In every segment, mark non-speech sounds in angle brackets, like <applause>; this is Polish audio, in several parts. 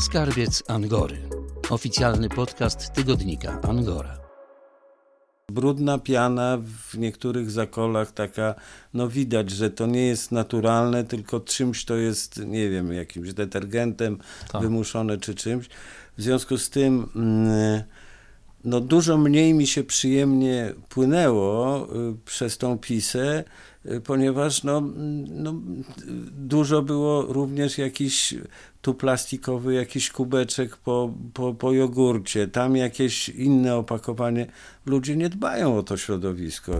Skarbiec Angory. Oficjalny podcast tygodnika Angora. Brudna piana w niektórych zakolach taka, no widać, że to nie jest naturalne, tylko czymś to jest, nie wiem, jakimś detergentem Tak. wymuszone czy czymś. W związku z tym mm, no dużo mniej mi się przyjemnie płynęło y, przez tą pisę, y, ponieważ no, no, dużo było również jakiś tu plastikowy jakiś kubeczek po, po, po jogurcie, tam jakieś inne opakowanie. Ludzie nie dbają o to środowisko.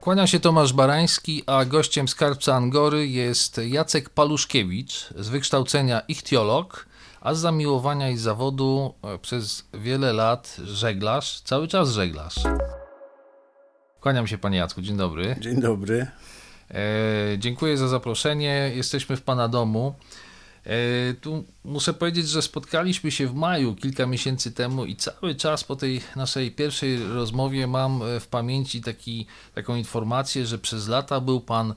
Kłania się Tomasz Barański, a gościem skarbca Angory jest Jacek Paluszkiewicz, z wykształcenia ichtiolog, a z zamiłowania i zawodu e, przez wiele lat żeglarz, cały czas żeglarz. Kłaniam się panie Jacku, dzień dobry. Dzień dobry. E, dziękuję za zaproszenie. Jesteśmy w Pana domu. E, tu muszę powiedzieć, że spotkaliśmy się w maju kilka miesięcy temu i cały czas po tej naszej pierwszej rozmowie mam e, w pamięci taki, taką informację, że przez lata był Pan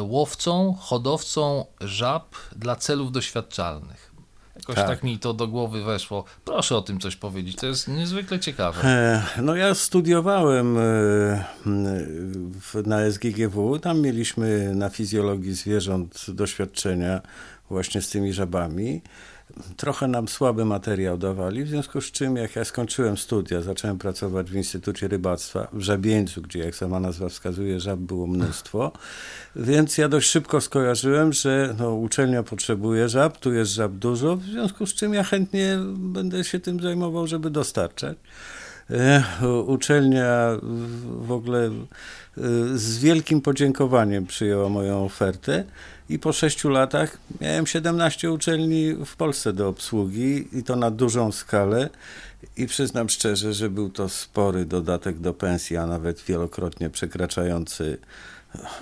łowcą, hodowcą żab dla celów doświadczalnych. Jakoś tak. Tak. mi to do głowy weszło. Proszę o tym coś powiedzieć, to jest niezwykle ciekawe. E, No ja studiowałem e, na SGGW, tam mieliśmy na fizjologii zwierząt doświadczenia właśnie z tymi żabami. Trochę nam słaby materiał dawali, w związku z czym jak ja skończyłem studia, zacząłem pracować w Instytucie Rybactwa w Żabieńcu, gdzie jak sama nazwa wskazuje, żab było mnóstwo, więc ja dość szybko skojarzyłem, że no, uczelnia potrzebuje żab, tu jest żab dużo, w związku z czym ja chętnie będę się tym zajmował, żeby dostarczać. E, Uczelnia w ogóle e, z wielkim podziękowaniem przyjęła moją ofertę i po sześciu latach miałem 17 uczelni w Polsce do obsługi i to na dużą skalę i przyznam szczerze, że był to spory dodatek do pensji, a nawet wielokrotnie przekraczający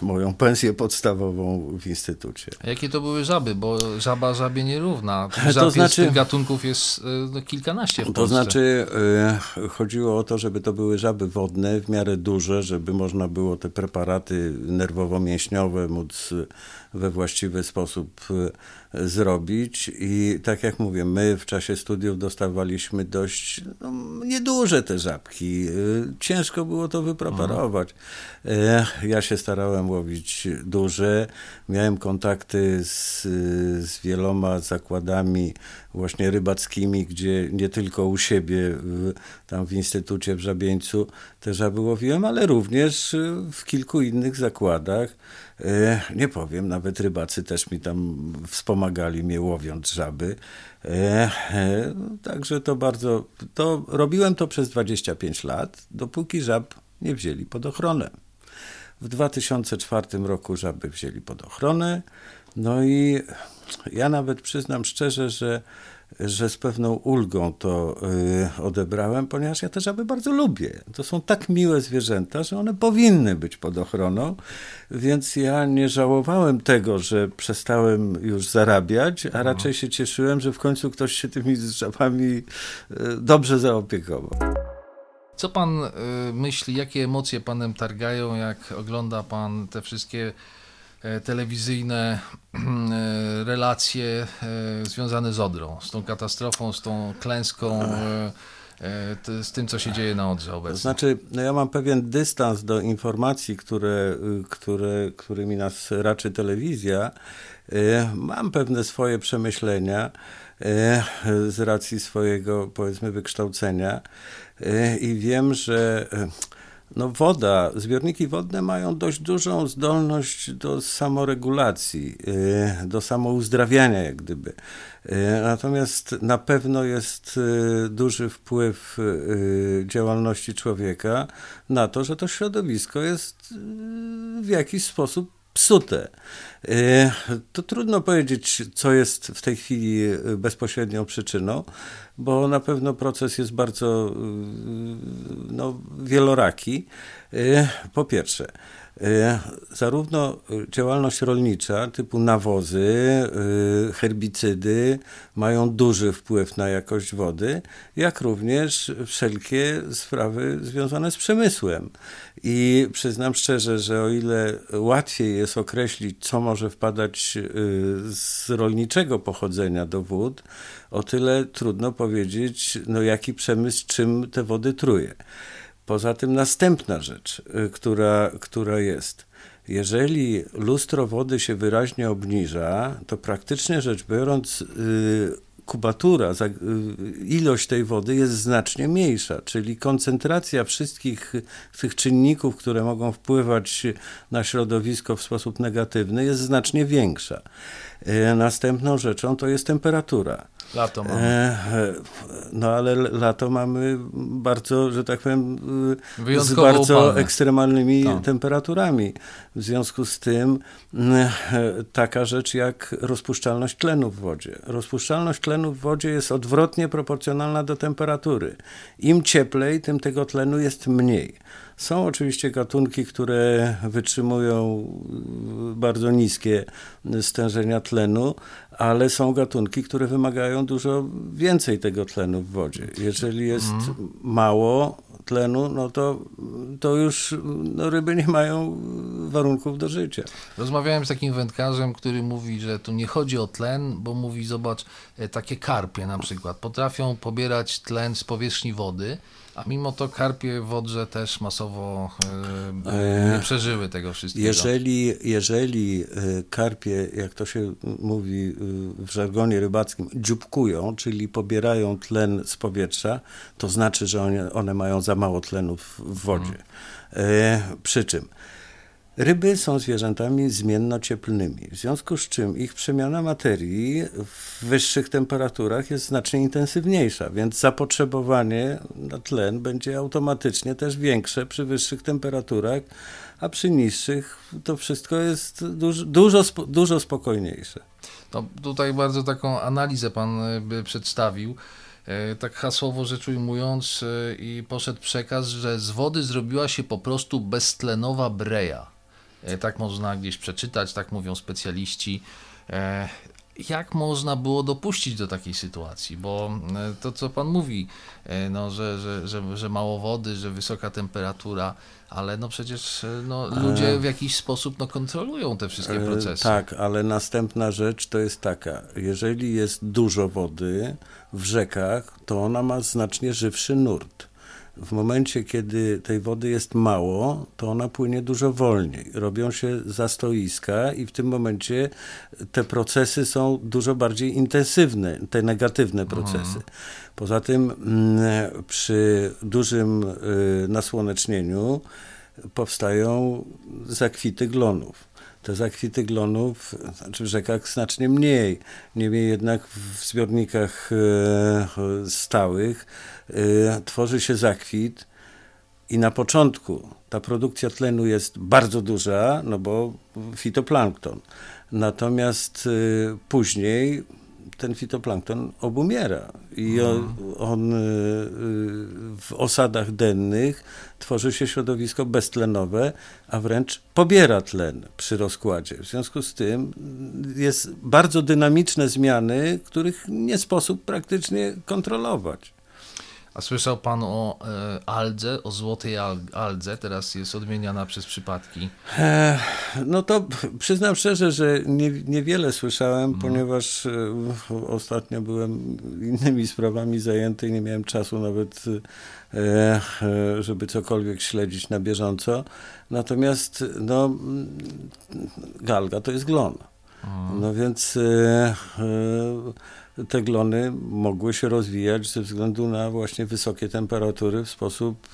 moją pensję podstawową w instytucie. A jakie to były żaby? Bo żaba żabie nierówna. <laughs> To Żab jest, znaczy- tych gatunków jest e, no, kilkanaście w To Polsce. znaczy, y, chodziło o to, żeby to były żaby wodne, w miarę duże, żeby można było te preparaty nerwowo-mięśniowe móc we właściwy sposób y, zrobić. I tak jak mówię, my w czasie studiów dostawaliśmy dość no, nieduże te żabki. Y, Ciężko było to wypreparować. Y, Ja się starałem łowić duże. Miałem kontakty z, z wieloma zakładami właśnie rybackimi, gdzie nie tylko u siebie, w, tam w Instytucie w Żabieńcu te żaby łowiłem, ale również w kilku innych zakładach. E, Nie powiem, nawet rybacy też mi tam wspomagali mnie łowiąc żaby. E, e, Także to bardzo, to robiłem to przez 25 lat, dopóki żab nie wzięli pod ochronę. W 2004 roku żaby wzięli pod ochronę. No i ja nawet przyznam szczerze, że, że z pewną ulgą to y, odebrałem, ponieważ ja te żaby bardzo lubię. To są tak miłe zwierzęta, że one powinny być pod ochroną, więc ja nie żałowałem tego, że przestałem już zarabiać, a raczej się cieszyłem, że w końcu ktoś się tymi żabami y, dobrze zaopiekował. Co pan y, myśli, jakie emocje panem targają, jak ogląda pan te wszystkie telewizyjne e, relacje e, związane z Odrą, z tą katastrofą, z tą klęską, e, e, z tym, co się dzieje na Odrze obecnie? znaczy, no ja mam pewien dystans do informacji, które, y, które, którymi nas raczy telewizja. Mam pewne swoje przemyślenia z racji swojego, powiedzmy, wykształcenia i wiem, że no woda, zbiorniki wodne mają dość dużą zdolność do samoregulacji, y, do samouzdrawiania jak gdyby. Y, Natomiast na pewno jest y, duży wpływ działalności człowieka na to, że to środowisko jest w jakiś sposób psute. Y, To trudno powiedzieć, co jest w tej chwili y, bezpośrednią przyczyną, bo na pewno proces jest bardzo y, no, wieloraki. Po pierwsze, zarówno działalność rolnicza typu nawozy, herbicydy mają duży wpływ na jakość wody, jak również wszelkie sprawy związane z przemysłem. I przyznam szczerze, że o ile łatwiej jest określić, co może wpadać y, z rolniczego pochodzenia do wód, o tyle trudno powiedzieć, no jaki przemysł czym te wody truje. Poza tym następna rzecz, y, która, która jest. Jeżeli lustro wody się wyraźnie obniża, to praktycznie rzecz biorąc, y, kubatura, y, ilość tej wody jest znacznie mniejsza, czyli koncentracja wszystkich tych czynników, które mogą wpływać na środowisko w sposób negatywny, jest znacznie większa. Następną rzeczą to jest temperatura. Lato mamy. E, no ale lato mamy bardzo, że tak powiem, y, z bardzo upalne. ekstremalnymi tak. temperaturami. W związku z tym e, taka rzecz jak rozpuszczalność tlenu w wodzie. Rozpuszczalność tlenu w wodzie jest odwrotnie proporcjonalna do temperatury. Im cieplej, tym tego tlenu jest mniej. Są oczywiście gatunki, które wytrzymują bardzo niskie stężenia tlenu, ale są gatunki, które wymagają dużo więcej tego tlenu w wodzie. Jeżeli jest mm. mało tlenu, no to, to już no, ryby nie mają warunków do życia. Rozmawiałem z takim wędkarzem, który mówi, że tu nie chodzi o tlen, bo mówi, zobacz, e, takie karpie na przykład potrafią pobierać tlen z powierzchni wody, a mimo to karpie w Odrze też masowo e, nie przeżyły tego wszystkiego. Jeżeli, jeżeli e, karpie, jak to się mówi e, w żargonie rybackim, dzióbkują, czyli pobierają tlen z powietrza, to znaczy, że one, one mają za mało tlenu w, w wodzie. Hmm. Przy czym Ryby są zwierzętami zmienno-cieplnymi, w związku z czym ich przemiana materii w wyższych temperaturach jest znacznie intensywniejsza, więc zapotrzebowanie na tlen będzie automatycznie też większe przy wyższych temperaturach, a przy niższych to wszystko jest dużo, dużo, dużo spokojniejsze. No, tutaj bardzo taką analizę Pan e, by przedstawił e, tak hasłowo rzecz ujmując, e, i poszedł przekaz, że z wody zrobiła się po prostu beztlenowa breja. E, tak można gdzieś przeczytać, tak mówią specjaliści. E, jak można było dopuścić do takiej sytuacji? Bo e, to, co Pan mówi, no, że, że, że, że mało wody, że wysoka temperatura, ale no przecież no, ludzie w jakiś sposób no, kontrolują te wszystkie procesy. Tak, ale następna rzecz to jest taka, jeżeli jest dużo wody w rzekach, to ona ma znacznie żywszy nurt w momencie, kiedy tej wody jest mało, to ona płynie dużo wolniej. Robią się zastoiska i w tym momencie te procesy są dużo bardziej intensywne, te negatywne mhm. procesy. Poza tym mm, przy dużym y, nasłonecznieniu powstają zakwity glonów te zakwity glonów, znaczy w rzekach znacznie mniej. Niemniej jednak w zbiornikach e, stałych e, tworzy się zakwit i na początku ta produkcja tlenu jest bardzo duża, no bo fitoplankton. Natomiast e, później ten fitoplankton obumiera i on, mhm. on, y, w osadach dennych tworzy się środowisko beztlenowe, a wręcz pobiera tlen przy rozkładzie. W związku z tym jest bardzo dynamiczne zmiany, których nie sposób praktycznie kontrolować. A słyszał Pan o e, aldze, o złotej aldze, teraz jest odmieniana przez przypadki? E, no to przyznam szczerze, że nie, niewiele słyszałem, no. ponieważ e, ostatnio byłem innymi sprawami zajęty i nie miałem czasu nawet, e, e, żeby cokolwiek śledzić na bieżąco. Natomiast no, galga to jest glon. No więc e, te glony mogły się rozwijać ze względu na właśnie wysokie temperatury w sposób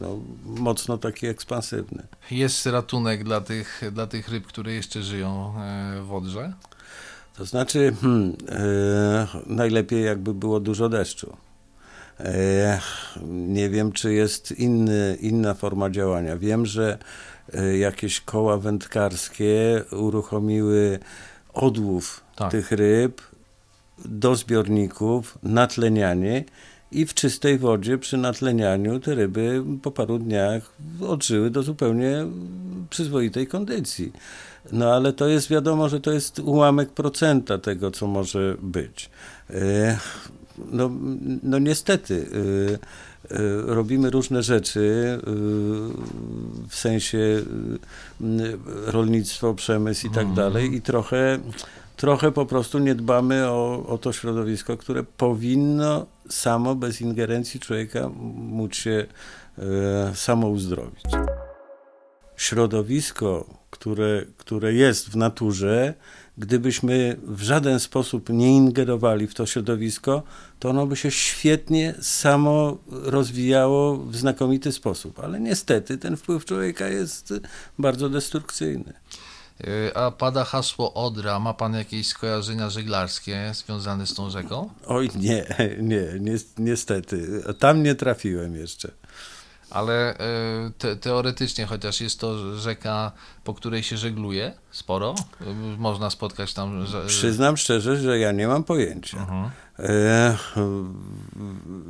no, mocno taki ekspansywny. Jest ratunek dla tych, dla tych ryb, które jeszcze żyją e, w Odrze? To znaczy, hmm, e, najlepiej jakby było dużo deszczu. E, nie wiem, czy jest inny, inna forma działania. Wiem, że e, jakieś koła wędkarskie uruchomiły odłów tak. tych ryb do zbiorników, natlenianie i w czystej wodzie przy natlenianiu te ryby po paru dniach odżyły do zupełnie przyzwoitej kondycji. No ale to jest wiadomo, że to jest ułamek procenta tego, co może być. E, no, no niestety e, e, robimy różne rzeczy w sensie rolnictwo, przemysł i tak mhm. dalej i trochę trochę po prostu nie dbamy o, o to środowisko, które powinno samo, bez ingerencji człowieka, móc się e, samo uzdrowić. Środowisko, które, które jest w naturze, gdybyśmy w żaden sposób nie ingerowali w to środowisko, to ono by się świetnie samo rozwijało w znakomity sposób. Ale niestety ten wpływ człowieka jest bardzo destrukcyjny. Y, a pada hasło Odra. Ma pan jakieś skojarzenia żeglarskie związane z tą rzeką? Oj, nie, <laughs> nie, niestety. Tam nie trafiłem jeszcze. Ale y, te, teoretycznie, chociaż jest to rzeka, po której się żegluje sporo, y, można spotkać tam. Że... Przyznam szczerze, że ja nie mam pojęcia. -huh. E,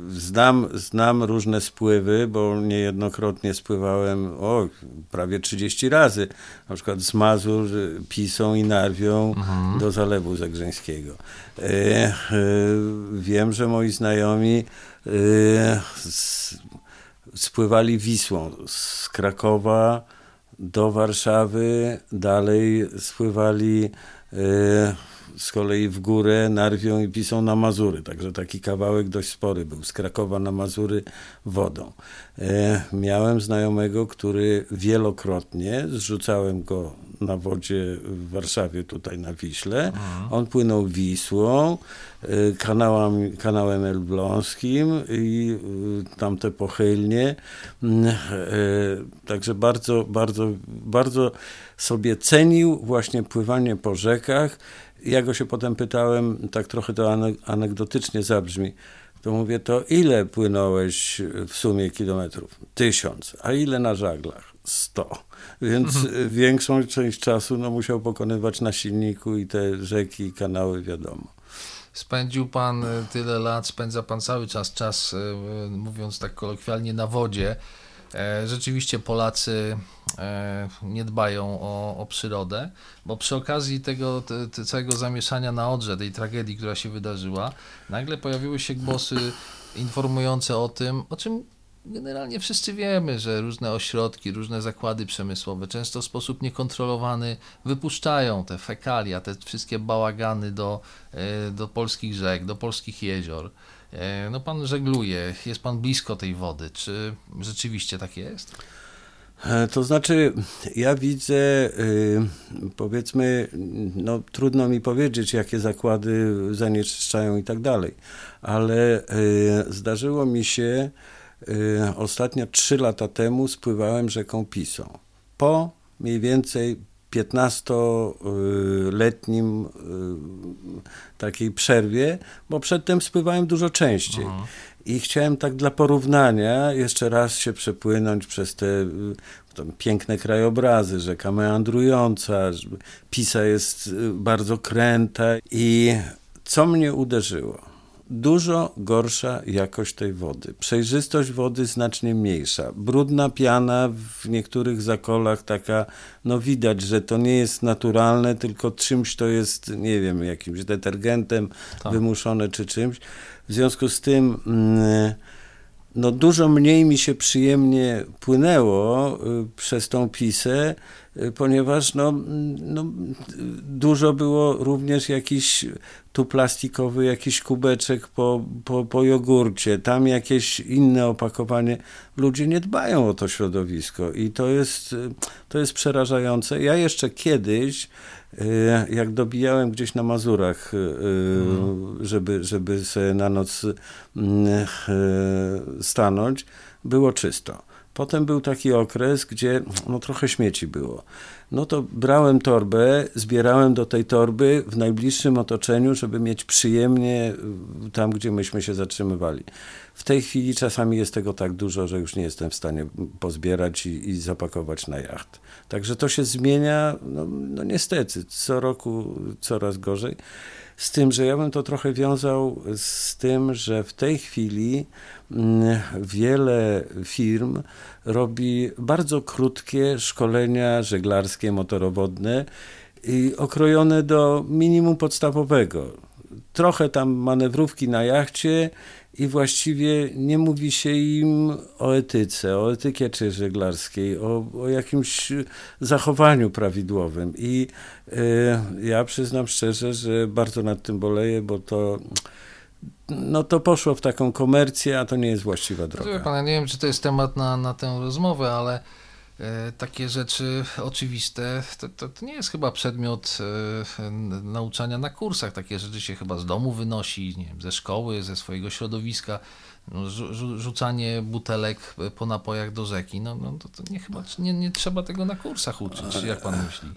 znam, znam różne spływy, bo niejednokrotnie spływałem o, prawie 30 razy, na przykład z Mazur, Pisą i Narwią mhm. do Zalewu Zagrzeńskiego. E, e, wiem, że moi znajomi spływali Wisłą. Z Krakowa do Warszawy, dalej spływali z kolei w górę Narwią i Pisą na Mazury, także taki kawałek dość spory był, z Krakowa na Mazury wodą. E, miałem znajomego, który wielokrotnie, zrzucałem go na wodzie w Warszawie, tutaj na Wiśle, mhm. on płynął Wisłą, e, kanałem, kanałem elbląskim i e, tamte pochylnie, mm, e, także bardzo, bardzo, bardzo sobie cenił właśnie pływanie po rzekach, ja go się potem pytałem, tak trochę to anegdotycznie zabrzmi, to mówię, to ile płynąłeś w sumie kilometrów? Tysiąc. A ile na żaglach? Sto. Więc mhm. większą część czasu no, musiał pokonywać na silniku i te rzeki i kanały, wiadomo. Spędził pan e, tyle lat, spędza pan cały czas czas, e, mówiąc tak kolokwialnie, na wodzie. E, rzeczywiście Polacy e, nie dbają o, o przyrodę, bo przy okazji tego te, te całego zamieszania na Odrze, tej tragedii, która się wydarzyła, nagle pojawiły się głosy informujące o tym, o czym generalnie wszyscy wiemy, że różne ośrodki, różne zakłady przemysłowe często w sposób niekontrolowany wypuszczają te fekalia, te wszystkie bałagany do, e, do polskich rzek, do polskich jezior. E, no pan żegluje, jest pan blisko tej wody. Czy rzeczywiście tak jest? E, to znaczy, ja widzę, y, powiedzmy, no trudno mi powiedzieć, jakie zakłady zanieczyszczają i tak dalej, ale y, zdarzyło mi się y, ostatnio trzy lata temu spływałem rzeką Pisą. Po mniej więcej 15-letnim y, takiej przerwie, bo przedtem spływałem dużo częściej. Aha. I chciałem tak dla porównania jeszcze raz się przepłynąć przez te y, piękne krajobrazy, rzeka meandrująca, Pisa jest y, bardzo kręta i co mnie uderzyło? Dużo gorsza jakość tej wody. Przejrzystość wody znacznie mniejsza. Brudna piana w niektórych zakolach taka, no widać, że to nie jest naturalne, tylko czymś to jest, nie wiem, jakimś detergentem tak. wymuszone czy czymś. W związku z tym mm, no dużo mniej mi się przyjemnie płynęło y, przez tą pisę, ponieważ no, no, dużo było również jakiś tu plastikowy jakiś kubeczek po, po, po jogurcie, tam jakieś inne opakowanie. Ludzie nie dbają o to środowisko i to jest, to jest przerażające. Ja jeszcze kiedyś E, jak dobijałem gdzieś na Mazurach, mhm. żeby, żeby sobie na noc mm, stanąć, było czysto. Potem był taki okres, gdzie no, trochę śmieci było. No to brałem torbę, zbierałem do tej torby w najbliższym otoczeniu, żeby mieć przyjemnie tam, gdzie myśmy się zatrzymywali. W tej chwili czasami jest tego tak dużo, że już nie jestem w stanie pozbierać i, i zapakować na jacht. Także to się zmienia, no, no niestety, co roku coraz gorzej. Z tym, że ja bym to trochę wiązał z tym, że w tej chwili wiele firm robi bardzo krótkie szkolenia żeglarskie, motorowodne i okrojone do minimum podstawowego. Trochę tam manewrówki na jachcie i właściwie nie mówi się im o etyce, o etykiecie żeglarskiej, o, o jakimś zachowaniu prawidłowym. I y, ja przyznam szczerze, że bardzo nad tym boleję, bo to no to poszło w taką komercję, a to nie jest właściwa droga. Pana, nie wiem, czy to jest temat na, na tę rozmowę, ale E, takie rzeczy oczywiste, to, to, to, nie jest chyba przedmiot e, nauczania na kursach. Takie rzeczy się chyba z domu wynosi, nie wiem, ze szkoły, ze swojego środowiska. No, rzucanie butelek po napojach do rzeki, no, no to, to nie, chyba nie, nie trzeba tego na kursach uczyć, jak pan myśli?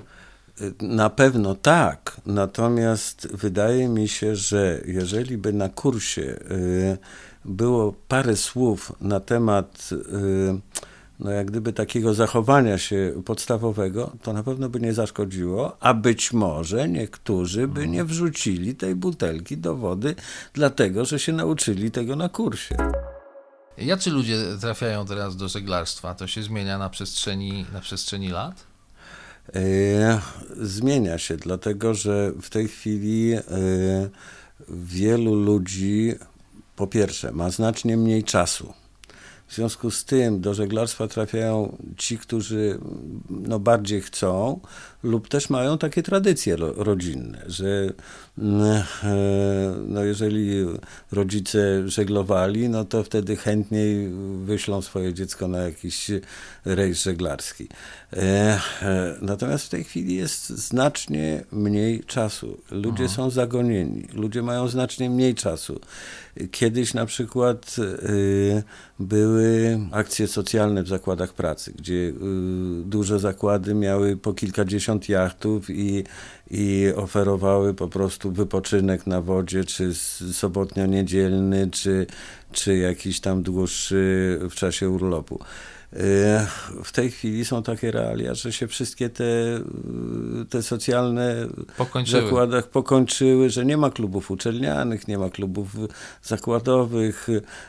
Na pewno tak, natomiast wydaje mi się, że jeżeli by na kursie y, było parę słów na temat y, no jak gdyby takiego zachowania się podstawowego, to na pewno by nie zaszkodziło, a być może niektórzy by nie wrzucili tej butelki do wody, dlatego że się nauczyli tego na kursie. Jacy ludzie trafiają teraz do żeglarstwa? To się zmienia na przestrzeni, na przestrzeni lat? E, zmienia się, dlatego że w tej chwili e, wielu ludzi, po pierwsze, ma znacznie mniej czasu w związku z tym do żeglarstwa trafiają ci, którzy no, bardziej chcą, lub też mają takie tradycje rodzinne, że mm, e, no, jeżeli rodzice żeglowali, no to wtedy chętniej wyślą swoje dziecko na jakiś rejs żeglarski. E, e, natomiast w tej chwili jest znacznie mniej czasu. Ludzie Aha. są zagonieni, ludzie mają znacznie mniej czasu. Kiedyś na przykład były akcje socjalne w zakładach pracy, gdzie duże zakłady miały po kilkadziesiąt jachtów i, i oferowały po prostu wypoczynek na wodzie, czy sobotnio-niedzielny, czy, czy jakiś tam dłuższy w czasie urlopu. E, w tej chwili są takie realia, że się wszystkie te, te socjalne pokończyły. zakładach pokończyły, że nie ma klubów uczelnianych, nie ma klubów zakładowych.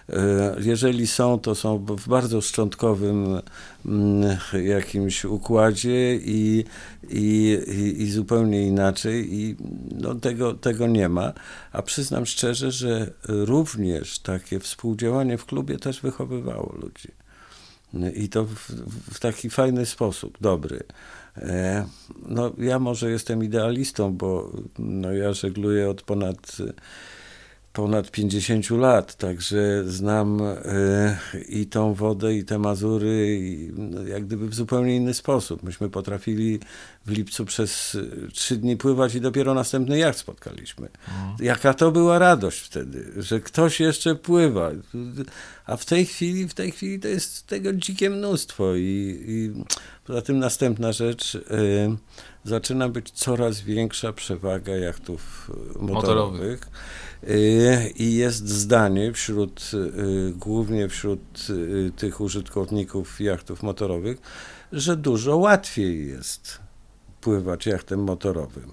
E, jeżeli są, to są w bardzo szczątkowym mm, jakimś układzie i, i, i, i zupełnie inaczej i no, tego, tego nie ma. A przyznam szczerze, że również takie współdziałanie w klubie też wychowywało ludzi. I to w, w taki fajny sposób, dobry. E, no, ja może jestem idealistą, bo no, ja żegluję od ponad ponad 50 lat, także znam e, i tą wodę, i te Mazury, i, no, jak gdyby w zupełnie inny sposób. Myśmy potrafili w lipcu przez trzy dni pływać i dopiero następny jacht spotkaliśmy. Mhm. Jaka to była radość wtedy, że ktoś jeszcze pływa. A w tej chwili, w tej chwili to jest tego dzikie mnóstwo i, i poza tym następna rzecz, y, zaczyna być coraz większa przewaga jachtów motorowych. motorowych. Y, I jest zdanie wśród, y, głównie wśród y, tych użytkowników jachtów motorowych, że dużo łatwiej jest pływać jachtem motorowym.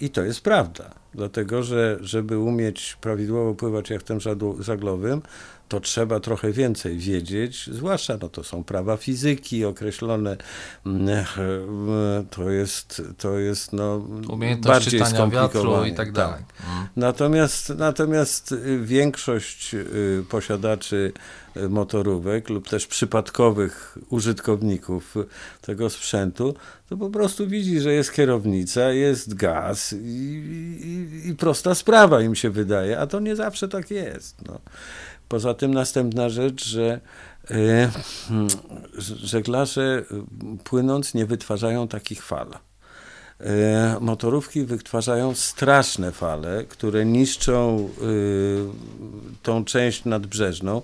I to jest prawda, dlatego że żeby umieć prawidłowo pływać jachtem żaglowym, to trzeba trochę więcej wiedzieć, zwłaszcza no to są prawa fizyki określone, mm, e, to jest, to jest no, bardziej skomplikowane. i tak dalej. Tak. Mm. Natomiast, natomiast y, większość y, posiadaczy y, motorówek lub też przypadkowych użytkowników tego sprzętu, to po prostu widzi, że jest kierownica, jest gaz i, i, i prosta sprawa im się wydaje, a to nie zawsze tak jest. No. Poza tym następna rzecz, że e, żeglarze płynąc nie wytwarzają takich fal. E, motorówki wytwarzają straszne fale, które niszczą e, tą część nadbrzeżną.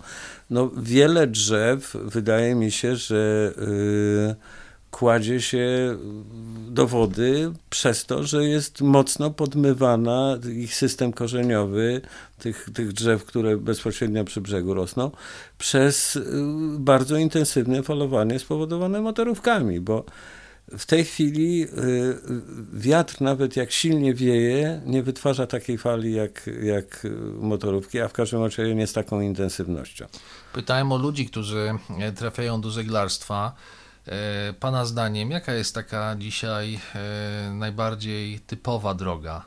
No, wiele drzew, wydaje mi się, że kładzie się do wody przez to, że jest mocno podmywana ich system korzeniowy, tych, tych drzew, które bezpośrednio przy brzegu rosną, przez y, bardzo intensywne falowanie spowodowane motorówkami, bo W tej chwili y, wiatr, nawet jak silnie wieje, nie wytwarza takiej fali jak, jak motorówki, a w każdym razie nie z taką intensywnością. Pytałem o ludzi, którzy e, trafiają do żeglarstwa. E, pana zdaniem, jaka jest taka dzisiaj e, najbardziej typowa droga?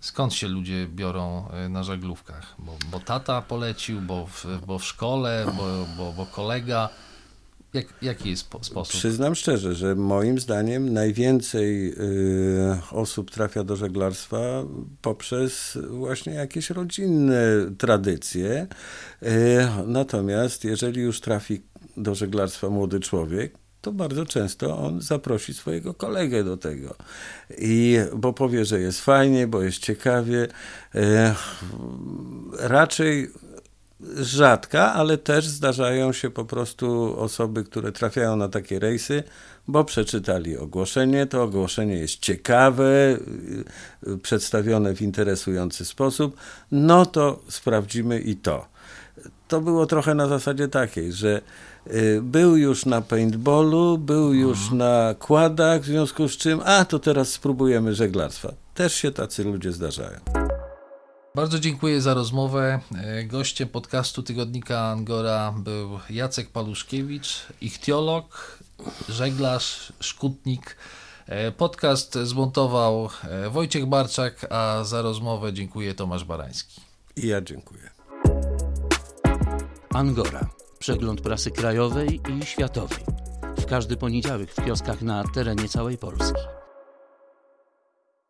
Skąd się ludzie biorą na żaglówkach? Bo, bo tata polecił, bo w, bo w szkole, bo, bo, bo kolega. Jak, jaki jest sposób? Przyznam szczerze, że moim zdaniem najwięcej y, osób trafia do żeglarstwa poprzez właśnie jakieś rodzinne tradycje. Y, natomiast jeżeli już trafi do żeglarstwa młody człowiek, to bardzo często on zaprosi swojego kolegę do tego. I bo powie, że jest fajnie, bo jest ciekawie. Y, raczej rzadka, ale też zdarzają się po prostu osoby, które trafiają na takie rejsy, bo przeczytali ogłoszenie. To ogłoszenie jest ciekawe, przedstawione w interesujący sposób. No to sprawdzimy i to. To było trochę na zasadzie takiej, że y, był już na paintballu, był już mhm. na kładach, w związku z czym, a to teraz spróbujemy żeglarstwa. Też się tacy ludzie zdarzają. Bardzo dziękuję za rozmowę. E, gościem podcastu Tygodnika Angora był Jacek Paluszkiewicz, ichtiolog, żeglarz, szkutnik. E, podcast zmontował e, Wojciech Barczak, a za rozmowę dziękuję Tomasz Barański. I ja dziękuję. Angora. Przegląd prasy krajowej i światowej. W każdy poniedziałek w kioskach na terenie całej Polski.